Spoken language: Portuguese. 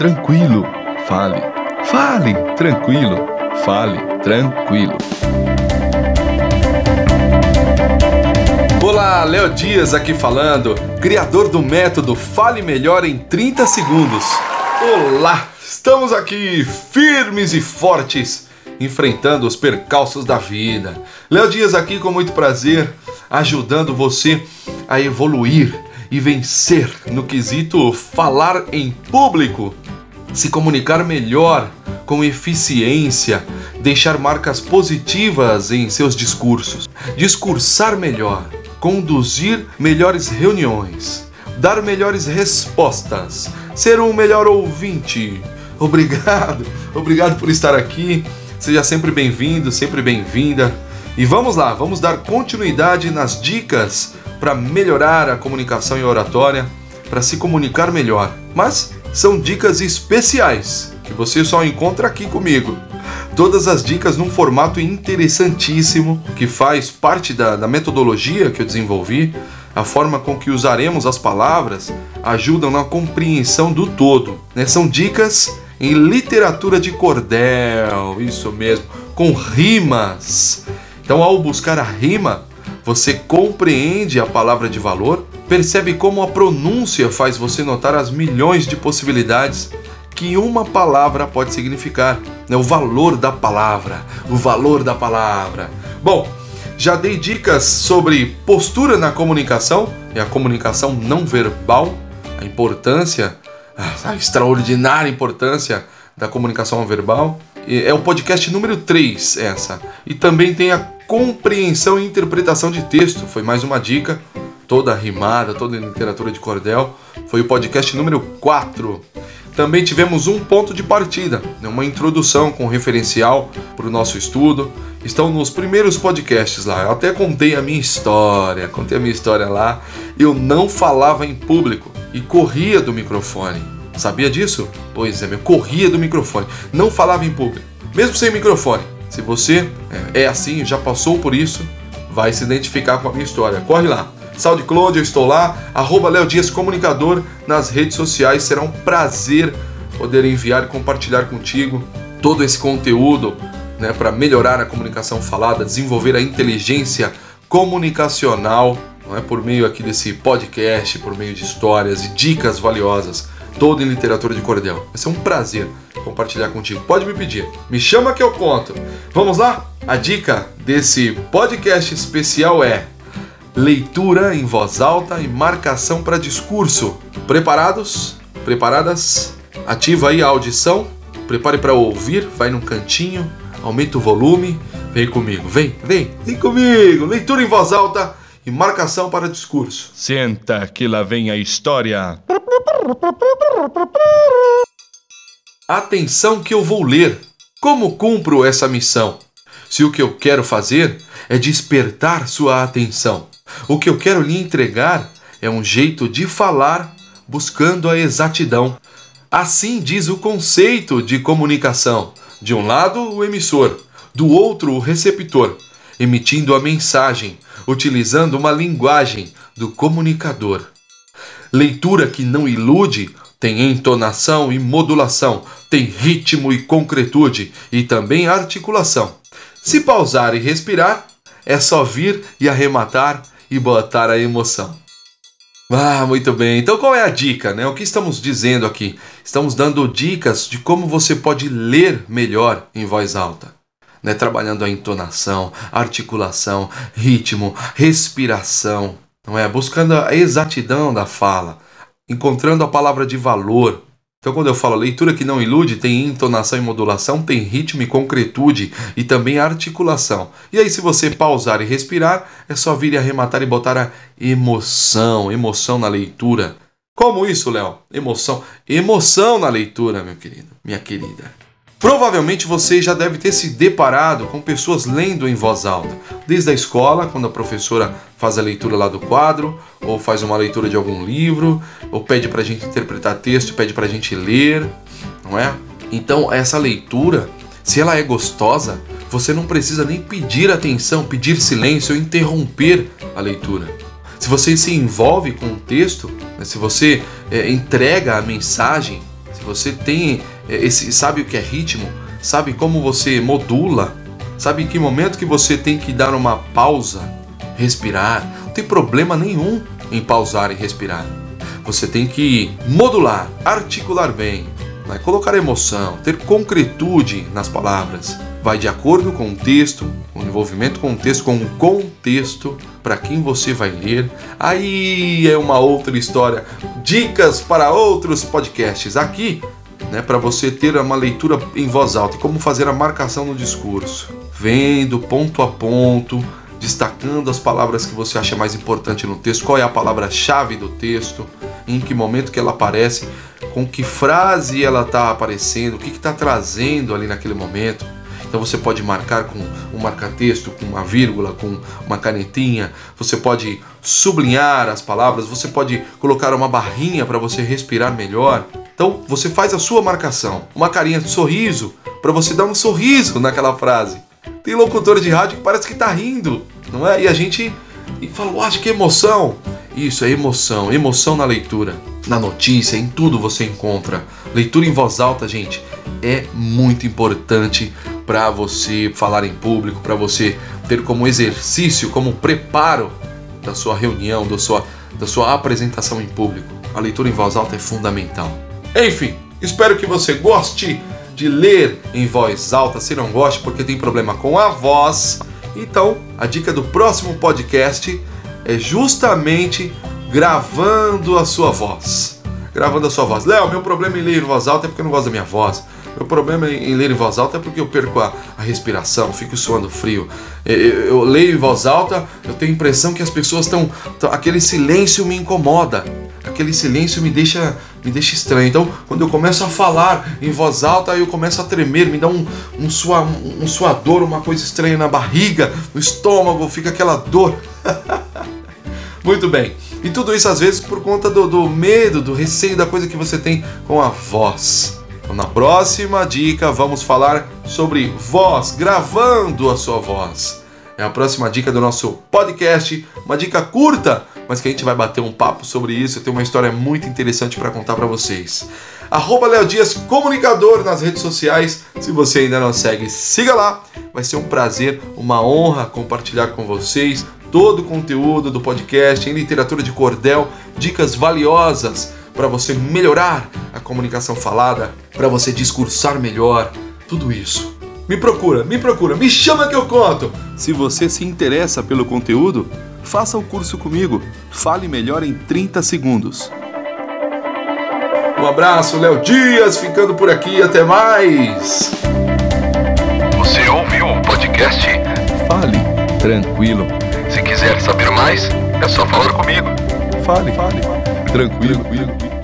tranquilo. Fale, fale, tranquilo. Fale, tranquilo. Olá, Léo Dias aqui falando, criador do método Fale Melhor em 30 Segundos. Olá, estamos aqui firmes e fortes, enfrentando os percalços da vida. Léo Dias aqui com muito prazer, ajudando você a evoluir e vencer no quesito falar em público, se comunicar melhor, com eficiência, deixar marcas positivas em seus discursos, discursar melhor conduzir melhores reuniões, dar melhores respostas, ser um melhor ouvinte. Obrigado, obrigado por estar aqui. Seja sempre bem-vindo, sempre bem-vinda. E vamos lá, vamos dar continuidade nas dicas para melhorar a comunicação e oratória, para se comunicar melhor. Mas são dicas especiais que você só encontra aqui comigo todas as dicas num formato interessantíssimo que faz parte da, da metodologia que eu desenvolvi. A forma com que usaremos as palavras ajudam na compreensão do todo. Né? São dicas em literatura de cordel, isso mesmo, com rimas. Então, ao buscar a rima, você compreende a palavra de valor, percebe como a pronúncia faz você notar as milhões de possibilidades que uma palavra pode significar, né? o valor da palavra, o valor da palavra. Bom, já dei dicas sobre postura na comunicação e a comunicação não verbal, a importância, a extraordinária importância da comunicação verbal. É o podcast número 3 essa. E também tem a compreensão e interpretação de texto, foi mais uma dica, toda rimada, toda em literatura de cordel. Foi o podcast número 4. Também tivemos um ponto de partida, né, uma introdução com referencial para o nosso estudo. Estão nos primeiros podcasts lá. Eu até contei a minha história, contei a minha história lá. Eu não falava em público e corria do microfone. Sabia disso? Pois é, eu corria do microfone. Não falava em público, mesmo sem microfone. Se você é, é assim, já passou por isso, vai se identificar com a minha história. Corre lá. SoundCloud, eu estou lá, arroba Léo Dias Comunicador nas redes sociais. Será um prazer poder enviar e compartilhar contigo todo esse conteúdo né, para melhorar a comunicação falada, desenvolver a inteligência comunicacional, não é por meio aqui desse podcast, por meio de histórias e dicas valiosas, todo em literatura de cordel. Vai ser um prazer compartilhar contigo. Pode me pedir, me chama que eu conto. Vamos lá? A dica desse podcast especial é leitura em voz alta e marcação para discurso. Preparados? Preparadas? Ativa aí a audição. Prepare para ouvir, vai num cantinho, aumenta o volume, vem comigo, vem, vem, vem comigo. Leitura em voz alta e marcação para discurso. Senta que lá vem a história. Atenção que eu vou ler. Como cumpro essa missão? Se o que eu quero fazer é despertar sua atenção, o que eu quero lhe entregar é um jeito de falar buscando a exatidão. Assim diz o conceito de comunicação: de um lado, o emissor, do outro, o receptor, emitindo a mensagem, utilizando uma linguagem do comunicador. Leitura que não ilude tem entonação e modulação, tem ritmo e concretude e também articulação. Se pausar e respirar, é só vir e arrematar e botar a emoção. Ah, muito bem. Então qual é a dica, né? O que estamos dizendo aqui? Estamos dando dicas de como você pode ler melhor em voz alta. Né? Trabalhando a entonação, articulação, ritmo, respiração, não é? Buscando a exatidão da fala, encontrando a palavra de valor, então, quando eu falo leitura que não ilude, tem entonação e modulação, tem ritmo e concretude e também articulação. E aí, se você pausar e respirar, é só vir e arrematar e botar a emoção, emoção na leitura. Como isso, Léo? Emoção. Emoção na leitura, meu querido, minha querida. Provavelmente você já deve ter se deparado com pessoas lendo em voz alta, desde a escola, quando a professora faz a leitura lá do quadro, ou faz uma leitura de algum livro, ou pede para a gente interpretar texto, pede para a gente ler, não é? Então, essa leitura, se ela é gostosa, você não precisa nem pedir atenção, pedir silêncio ou interromper a leitura. Se você se envolve com o texto, né, se você é, entrega a mensagem, Se você tem esse, sabe o que é ritmo, sabe como você modula, sabe em que momento que você tem que dar uma pausa, respirar, não tem problema nenhum em pausar e respirar. Você tem que modular, articular bem, né? colocar emoção, ter concretude nas palavras. Vai de acordo com o texto, o envolvimento com o texto, com o contexto, para quem você vai ler. Aí é uma outra história. Dicas para outros podcasts. Aqui, né, para você ter uma leitura em voz alta. E como fazer a marcação no discurso. Vendo ponto a ponto, destacando as palavras que você acha mais importante no texto, qual é a palavra-chave do texto, em que momento que ela aparece, com que frase ela está aparecendo, o que está trazendo ali naquele momento. Então você pode marcar com um marca-texto, com uma vírgula, com uma canetinha, você pode sublinhar as palavras, você pode colocar uma barrinha para você respirar melhor. Então você faz a sua marcação, uma carinha de sorriso, para você dar um sorriso naquela frase. Tem locutor de rádio que parece que tá rindo, não é? E a gente e falou, acho que emoção. Isso é emoção, emoção na leitura, na notícia, em tudo você encontra. Leitura em voz alta, gente, é muito importante para você falar em público, para você ter como exercício, como preparo da sua reunião, da sua, da sua apresentação em público. A leitura em voz alta é fundamental. Enfim, espero que você goste de ler em voz alta. Se não gosta porque tem problema com a voz, então a dica do próximo podcast é justamente gravando a sua voz. Gravando a sua voz. Léo, meu problema em ler em voz alta é porque eu não gosto da minha voz. Meu problema em ler em voz alta é porque eu perco a, a respiração, fico suando frio. Eu, eu, eu, leio em voz alta, eu tenho a impressão que as pessoas estão. Aquele silêncio me incomoda. Aquele silêncio me deixa me deixa estranho. Então, quando eu começo a falar em voz alta, eu começo a tremer, me dá um, um, sua, um suador, uma coisa estranha na barriga, no estômago, fica aquela dor. Muito bem. E tudo isso às vezes por conta do, do medo, do receio da coisa que você tem com a voz. Então, na próxima dica, vamos falar sobre voz, gravando a sua voz. É a próxima dica do nosso podcast, uma dica curta mas que a gente vai bater um papo sobre isso. Eu tenho uma história muito interessante para contar para vocês. Arroba Léo Dias Comunicador nas redes sociais. Se você ainda não segue, siga lá. Vai ser um prazer, uma honra compartilhar com vocês todo o conteúdo do podcast em literatura de cordel, dicas valiosas para você melhorar a comunicação falada, para você discursar melhor, tudo isso. Me procura, me procura, me chama que eu conto. Se você se interessa pelo conteúdo, Faça o curso comigo. Fale melhor em 30 segundos. Um abraço, Léo Dias, ficando por aqui. Até mais. Você ouviu o podcast? Fale tranquilo. Se quiser saber mais, é só falar comigo. Fale, fale, fale. Tranquilo, tranquilo.